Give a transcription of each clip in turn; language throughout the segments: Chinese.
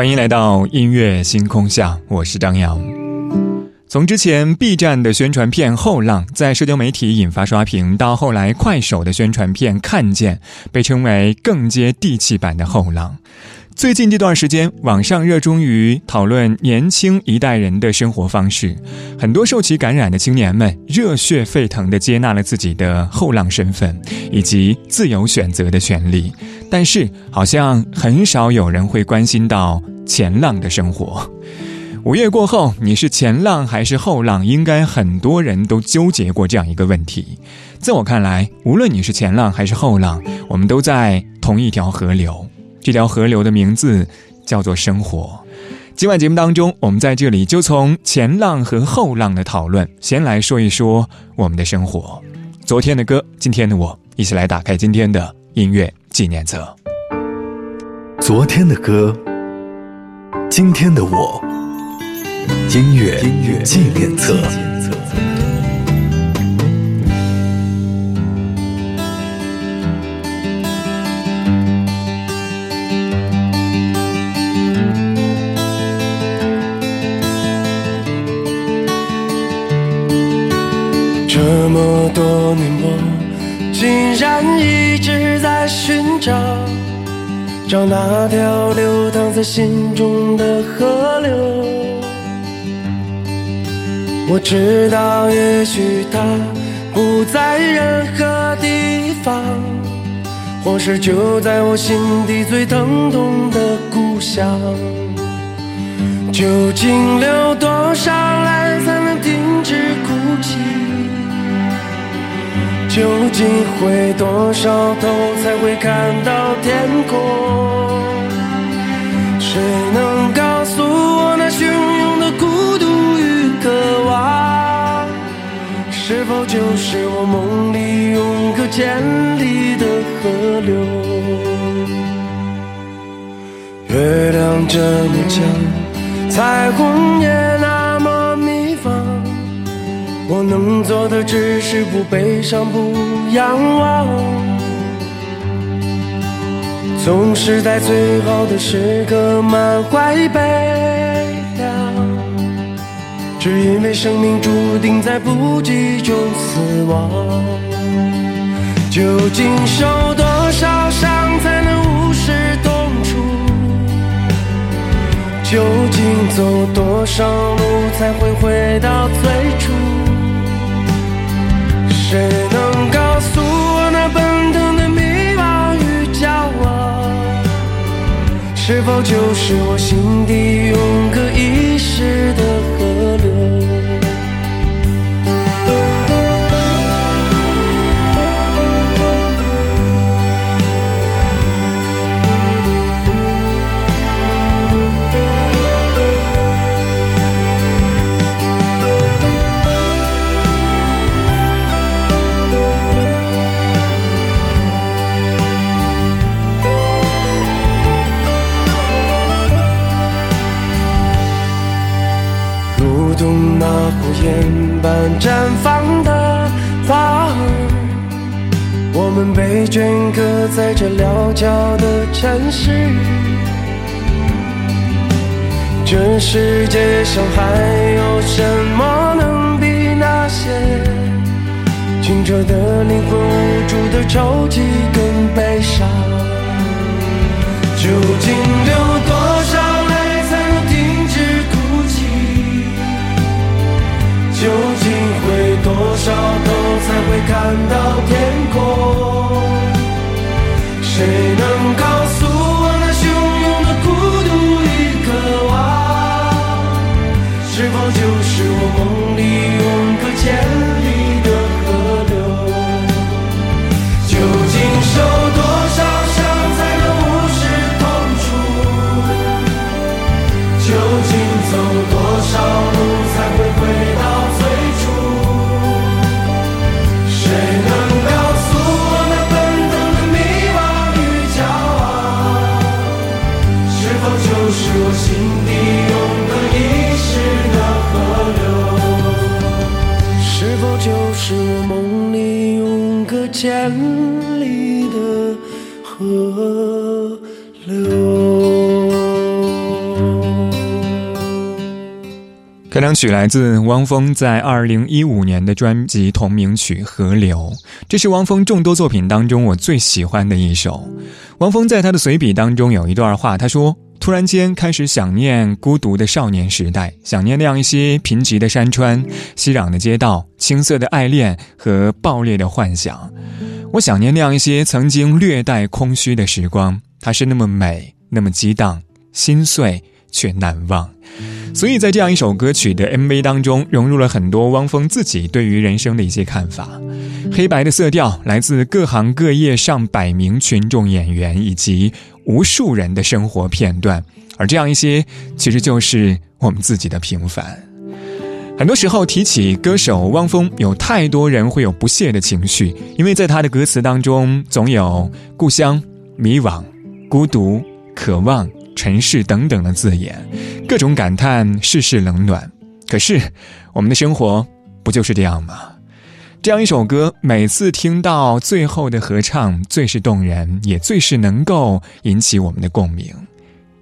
欢迎来到音乐星空下，我是张扬。从之前 B 站的宣传片《后浪》在社交媒体引发刷屏，到后来快手的宣传片《看见》被称为更接地气版的《后浪》。最近这段时间，网上热衷于讨论年轻一代人的生活方式，很多受其感染的青年们热血沸腾地接纳了自己的后浪身份以及自由选择的权利。但是，好像很少有人会关心到前浪的生活。五月过后，你是前浪还是后浪？应该很多人都纠结过这样一个问题。在我看来，无论你是前浪还是后浪，我们都在同一条河流。这条河流的名字叫做生活。今晚节目当中，我们在这里就从前浪和后浪的讨论，先来说一说我们的生活。昨天的歌，今天的我，一起来打开今天的音乐。纪念册。昨天的歌，今天的我，音乐音乐纪念册。一直在。寻找，找那条流淌在心中的河流。我知道，也许它不在任何地方，或是就在我心底最疼痛的故乡。究竟流多少泪才能停止哭泣？究竟回多少头才会看到天空？谁能告诉我那汹涌的孤独与渴望，是否就是我梦里永隔千里的河流？月亮这么强，彩虹也能做的只是不悲伤，不仰望，总是在最好的时刻满怀悲凉，只因为生命注定在不羁中死亡。究竟受多少伤才能无视痛楚？究竟走多少路才会回到最初？谁能告诉我那奔腾的迷茫与骄傲，是否就是我心底永隔被镌刻在这潦峭的城市。这世界上还有什么能比那些清澈的灵魂、无助的抽泣更悲伤？究竟流多少泪才能停止哭泣？究竟会多少才会看到天空？谁能曲来自汪峰在二零一五年的专辑同名曲《河流》，这是汪峰众多作品当中我最喜欢的一首。汪峰在他的随笔当中有一段话，他说：“突然间开始想念孤独的少年时代，想念那样一些贫瘠的山川、熙攘的街道、青涩的爱恋和爆裂的幻想。我想念那样一些曾经略带空虚的时光，它是那么美，那么激荡，心碎却难忘。”所以在这样一首歌曲的 MV 当中，融入了很多汪峰自己对于人生的一些看法。黑白的色调来自各行各业上百名群众演员以及无数人的生活片段，而这样一些其实就是我们自己的平凡。很多时候提起歌手汪峰，有太多人会有不屑的情绪，因为在他的歌词当中总有故乡、迷惘、孤独、渴望。尘世等等的字眼，各种感叹世事冷暖。可是，我们的生活不就是这样吗？这样一首歌，每次听到最后的合唱，最是动人，也最是能够引起我们的共鸣。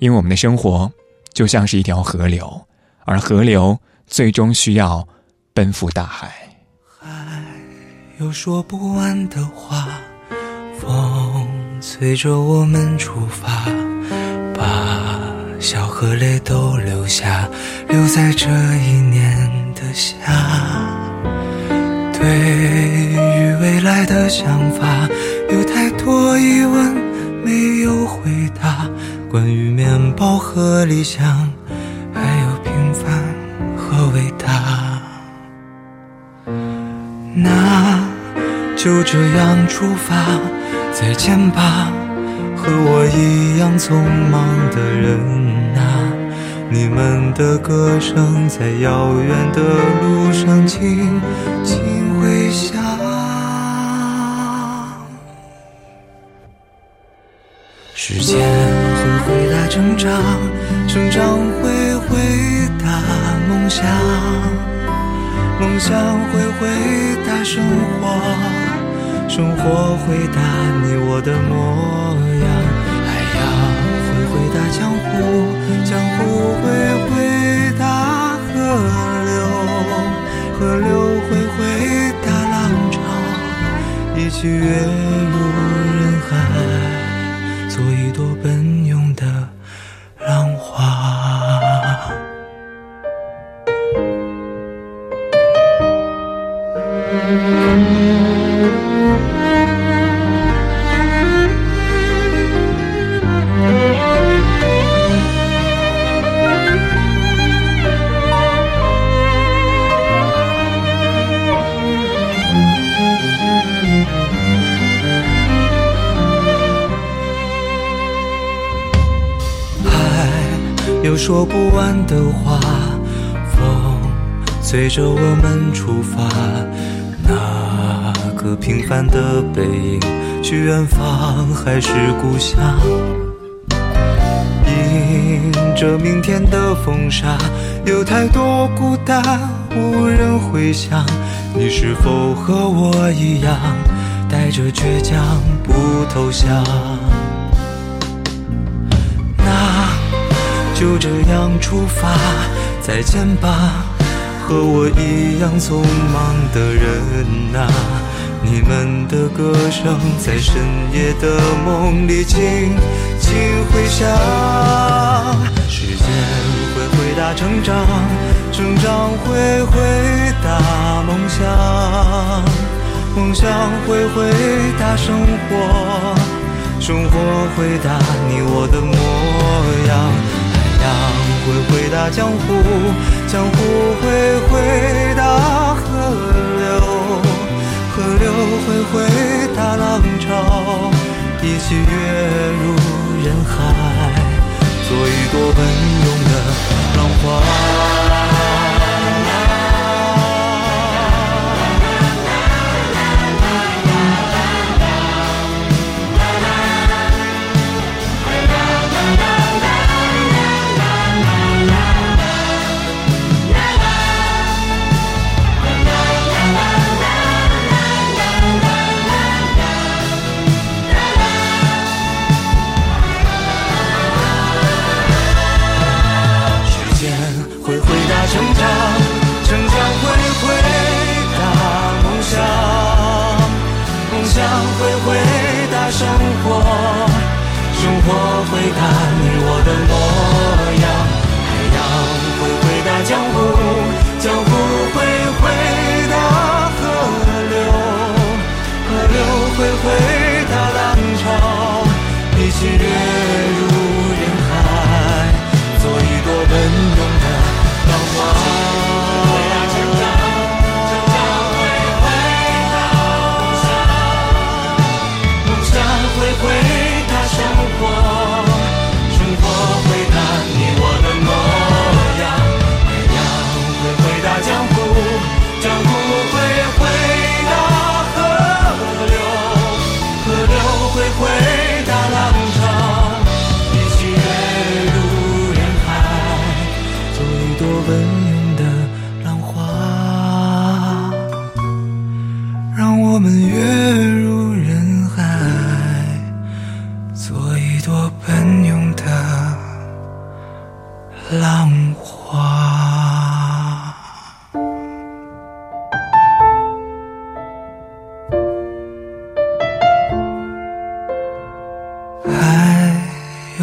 因为我们的生活就像是一条河流，而河流最终需要奔赴大海。海有说不完的话，风催着我们出发。把笑和泪都留下，留在这一年的夏。对于未来的想法，有太多疑问没有回答。关于面包和理想，还有平凡和伟大。那就这样出发，再见吧。和我一样匆忙的人啊，你们的歌声在遥远的路上轻轻回响。时间会回答成长，成长会回答梦想，梦想会回答生活。生活回答你我的模样，海洋会回答江湖，江湖会回答河流，河流会回答浪潮，一起跃入人海，做一朵奔说不完的话，风随着我们出发，那个平凡的背影，去远方还是故乡？迎着明天的风沙，有太多孤单无人回响。你是否和我一样，带着倔强不投降？就这样出发，再见吧，和我一样匆忙的人啊！你们的歌声在深夜的梦里轻轻回响。时间会回答成长，成长会回答梦想，梦想会回答生活，生活回答你我的模样。会回答江湖，江湖会回答河流，河流会回答浪潮，一起跃入人海，做一朵奔涌的浪花。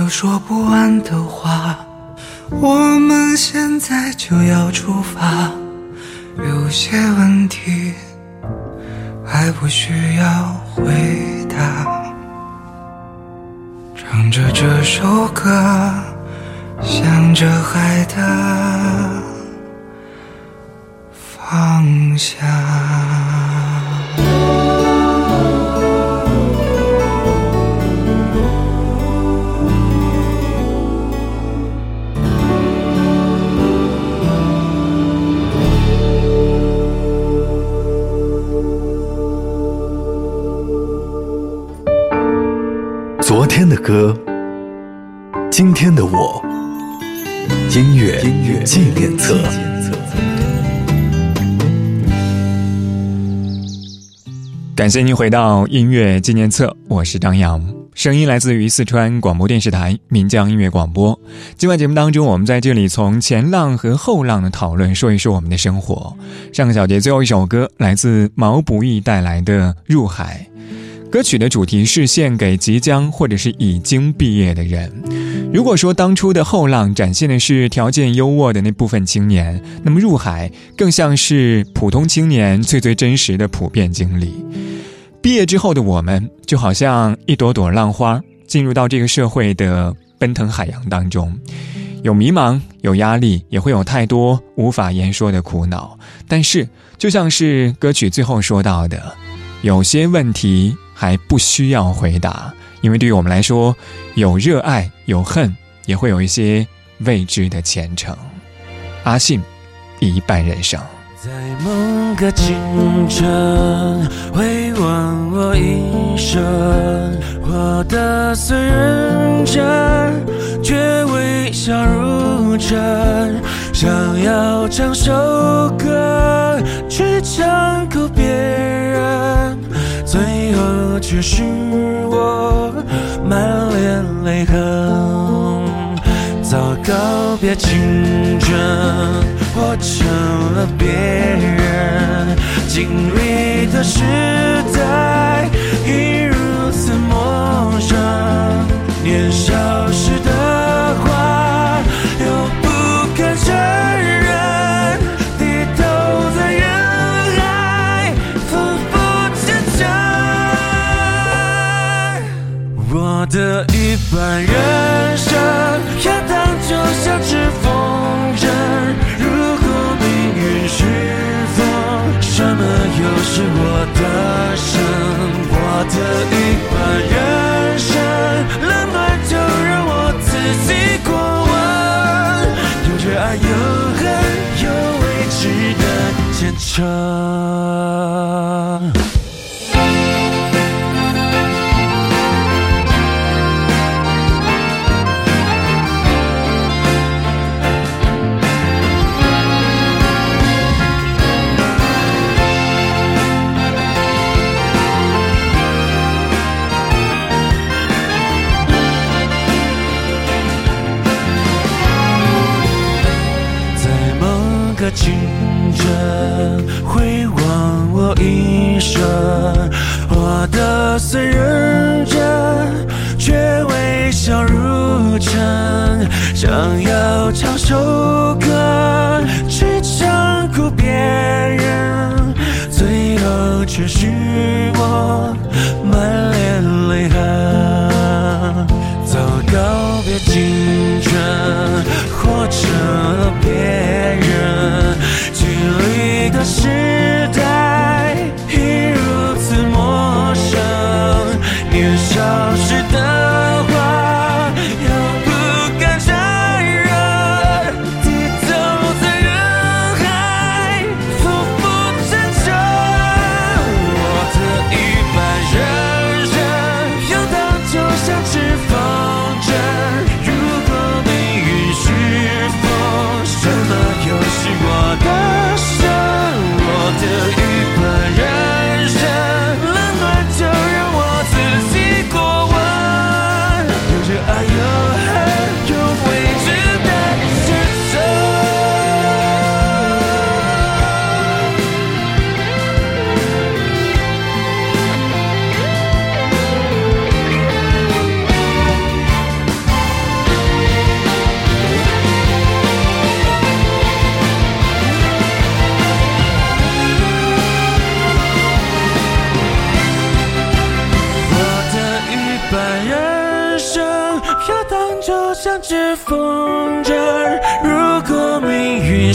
有说不完的话，我们现在就要出发。有些问题。还不需要回答，唱着这首歌，向着海的方向。昨天的歌，今天的我，音乐纪念册。感谢您回到音乐纪念册，我是张扬，声音来自于四川广播电视台岷江音乐广播。今晚节目当中，我们在这里从前浪和后浪的讨论说一说我们的生活。上个小节最后一首歌来自毛不易带来的《入海》。歌曲的主题是献给即将或者是已经毕业的人。如果说当初的后浪展现的是条件优渥的那部分青年，那么入海更像是普通青年最最真实的普遍经历。毕业之后的我们，就好像一朵朵浪花，进入到这个社会的奔腾海洋当中，有迷茫，有压力，也会有太多无法言说的苦恼。但是，就像是歌曲最后说到的，有些问题。还不需要回答，因为对于我们来说，有热爱，有恨，也会有一些未知的前程。阿信，一半人生。在某个清晨，回望我一生，活得虽认真，却微笑如真。想要唱首歌，去唱哭别人。最后却是我满脸泪痕，早告别青春，活成了别人经历的时代，的一半人生，看当就像只风筝。如果命运是风，什么又是我的生？我的一半人生，冷暖就让我自己过问。有热爱，有恨，有未知的前程。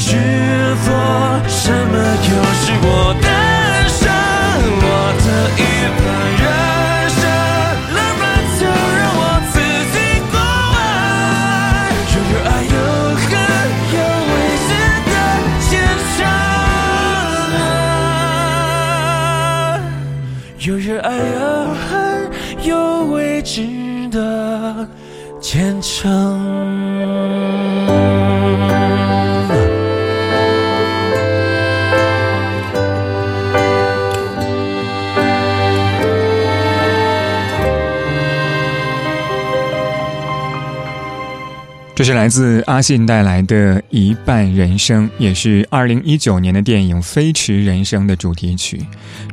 是否，什么又是我的这是来自阿信带来的一半人生，也是二零一九年的电影《飞驰人生》的主题曲。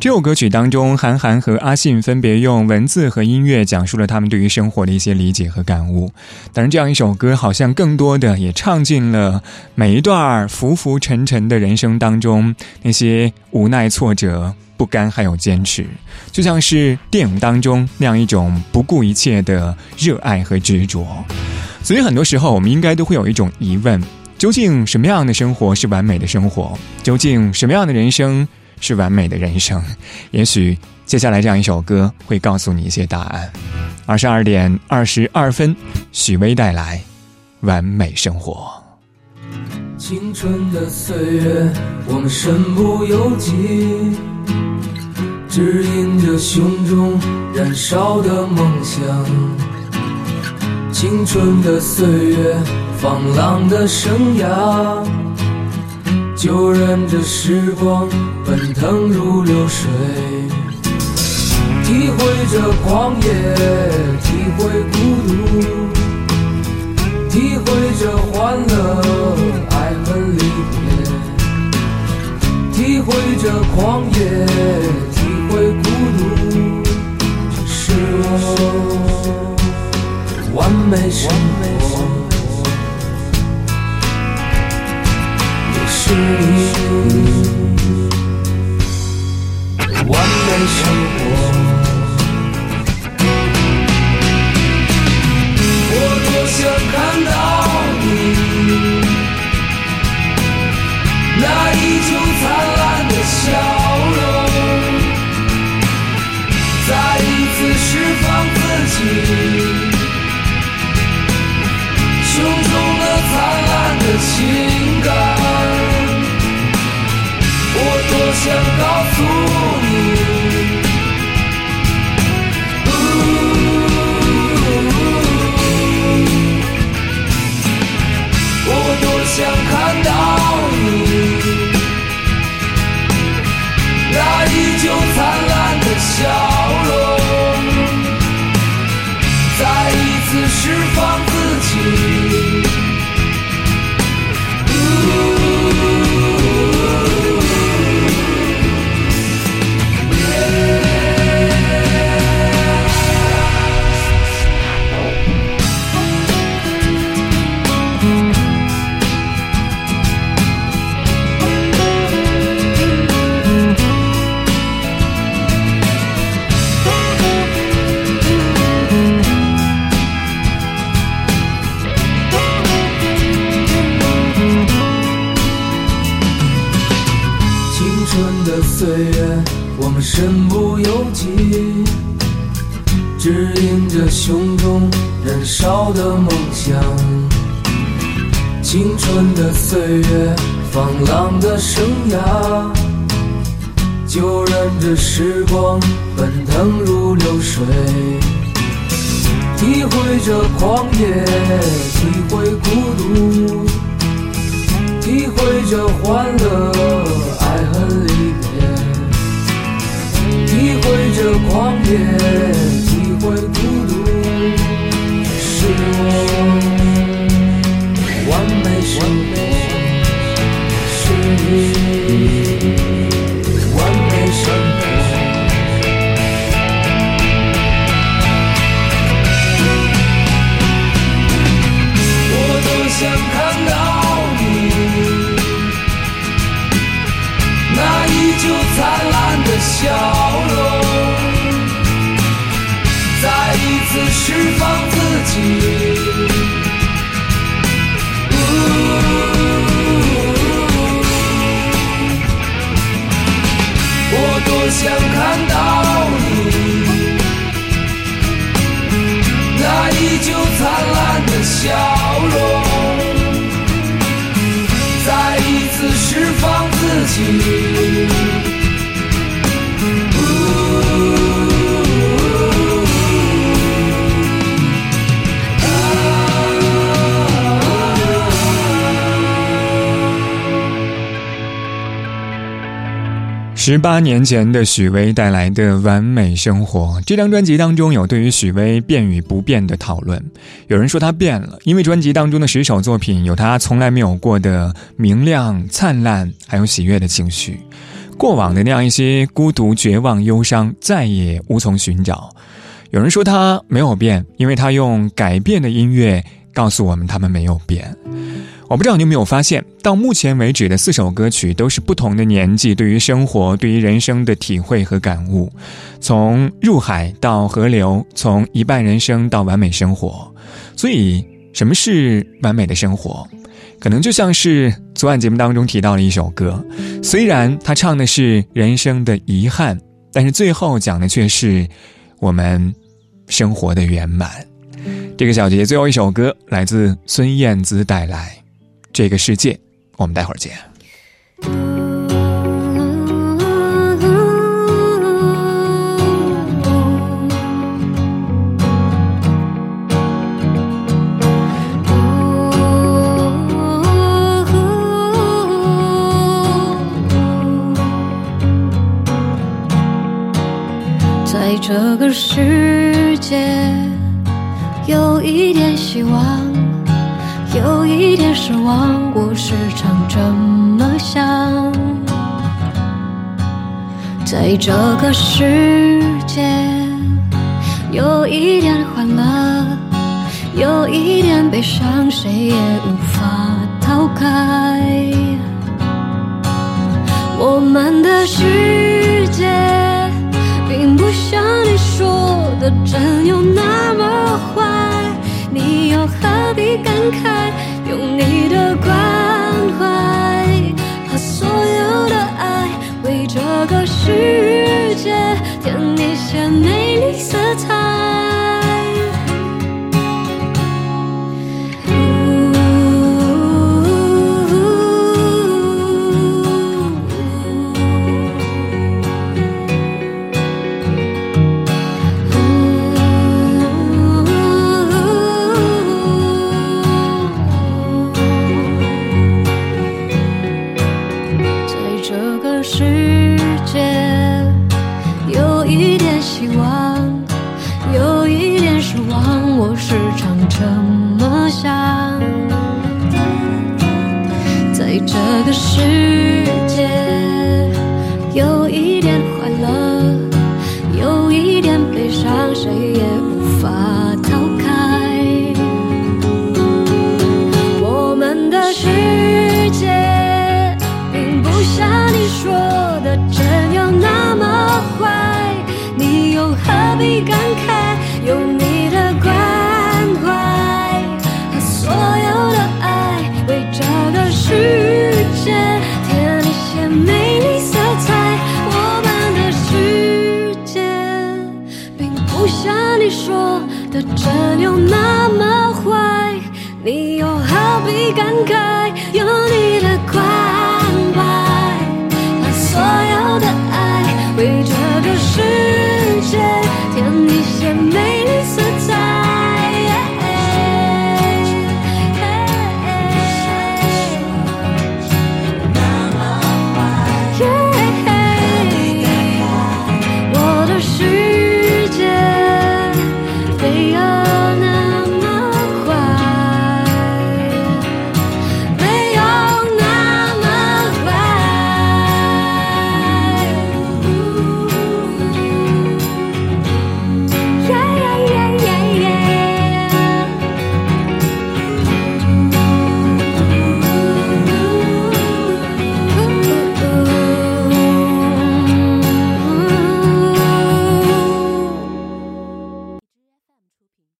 这首歌曲当中，韩寒和阿信分别用文字和音乐讲述了他们对于生活的一些理解和感悟。当然，这样一首歌好像更多的也唱进了每一段浮浮沉沉的人生当中那些无奈、挫折、不甘，还有坚持，就像是电影当中那样一种不顾一切的热爱和执着。所以很多时候，我们应该都会有一种疑问：究竟什么样的生活是完美的生活？究竟什么样的人生是完美的人生？也许接下来这样一首歌会告诉你一些答案。二十二点二十二分，许巍带来《完美生活》。青春的岁月，我们身不由己，指引着胸中燃烧的梦想。青春的岁月，放浪的生涯，就任这时光奔腾如流水，体会着狂野，体会孤独。体会着欢乐，爱恨离别；体会着狂野，会孤独。是我完美生活，也是你完美生活。我多想看到你那依旧灿烂的笑自己胸中的灿烂的情感。我多想告诉你。我多想看到你那依旧灿烂的笑青春的岁月，放浪的生涯，就任这时光奔腾如流水，体会着狂野，体会孤独，体会着欢乐，爱恨离别，体会着狂野，体会孤独，是我。我多想十八年前的许巍带来的《完美生活》这张专辑当中，有对于许巍变与不变的讨论。有人说他变了，因为专辑当中的十首作品有他从来没有过的明亮、灿烂，还有喜悦的情绪。过往的那样一些孤独、绝望、忧伤，再也无从寻找。有人说他没有变，因为他用改变的音乐告诉我们他们没有变。我不知道你有没有发现，到目前为止的四首歌曲都是不同的年纪对于生活、对于人生的体会和感悟。从入海到河流，从一半人生到完美生活。所以，什么是完美的生活？可能就像是昨晚节目当中提到的一首歌，虽然他唱的是人生的遗憾，但是最后讲的却是我们生活的圆满。这个小节最后一首歌来自孙燕姿带来。这个世界，我们待会儿见。在这个世界，有一点希望。有一点失望，我时常这么想。在这个世界，有一点欢乐，有一点悲伤，谁也无法逃开。我们的世界，并不像你说的真有那么坏。你又何必感慨？这个世界，有一点快乐，有一点悲伤，谁留那么坏，你又何必感慨？有你的关怀，把所有的爱，为这个世界添一些美。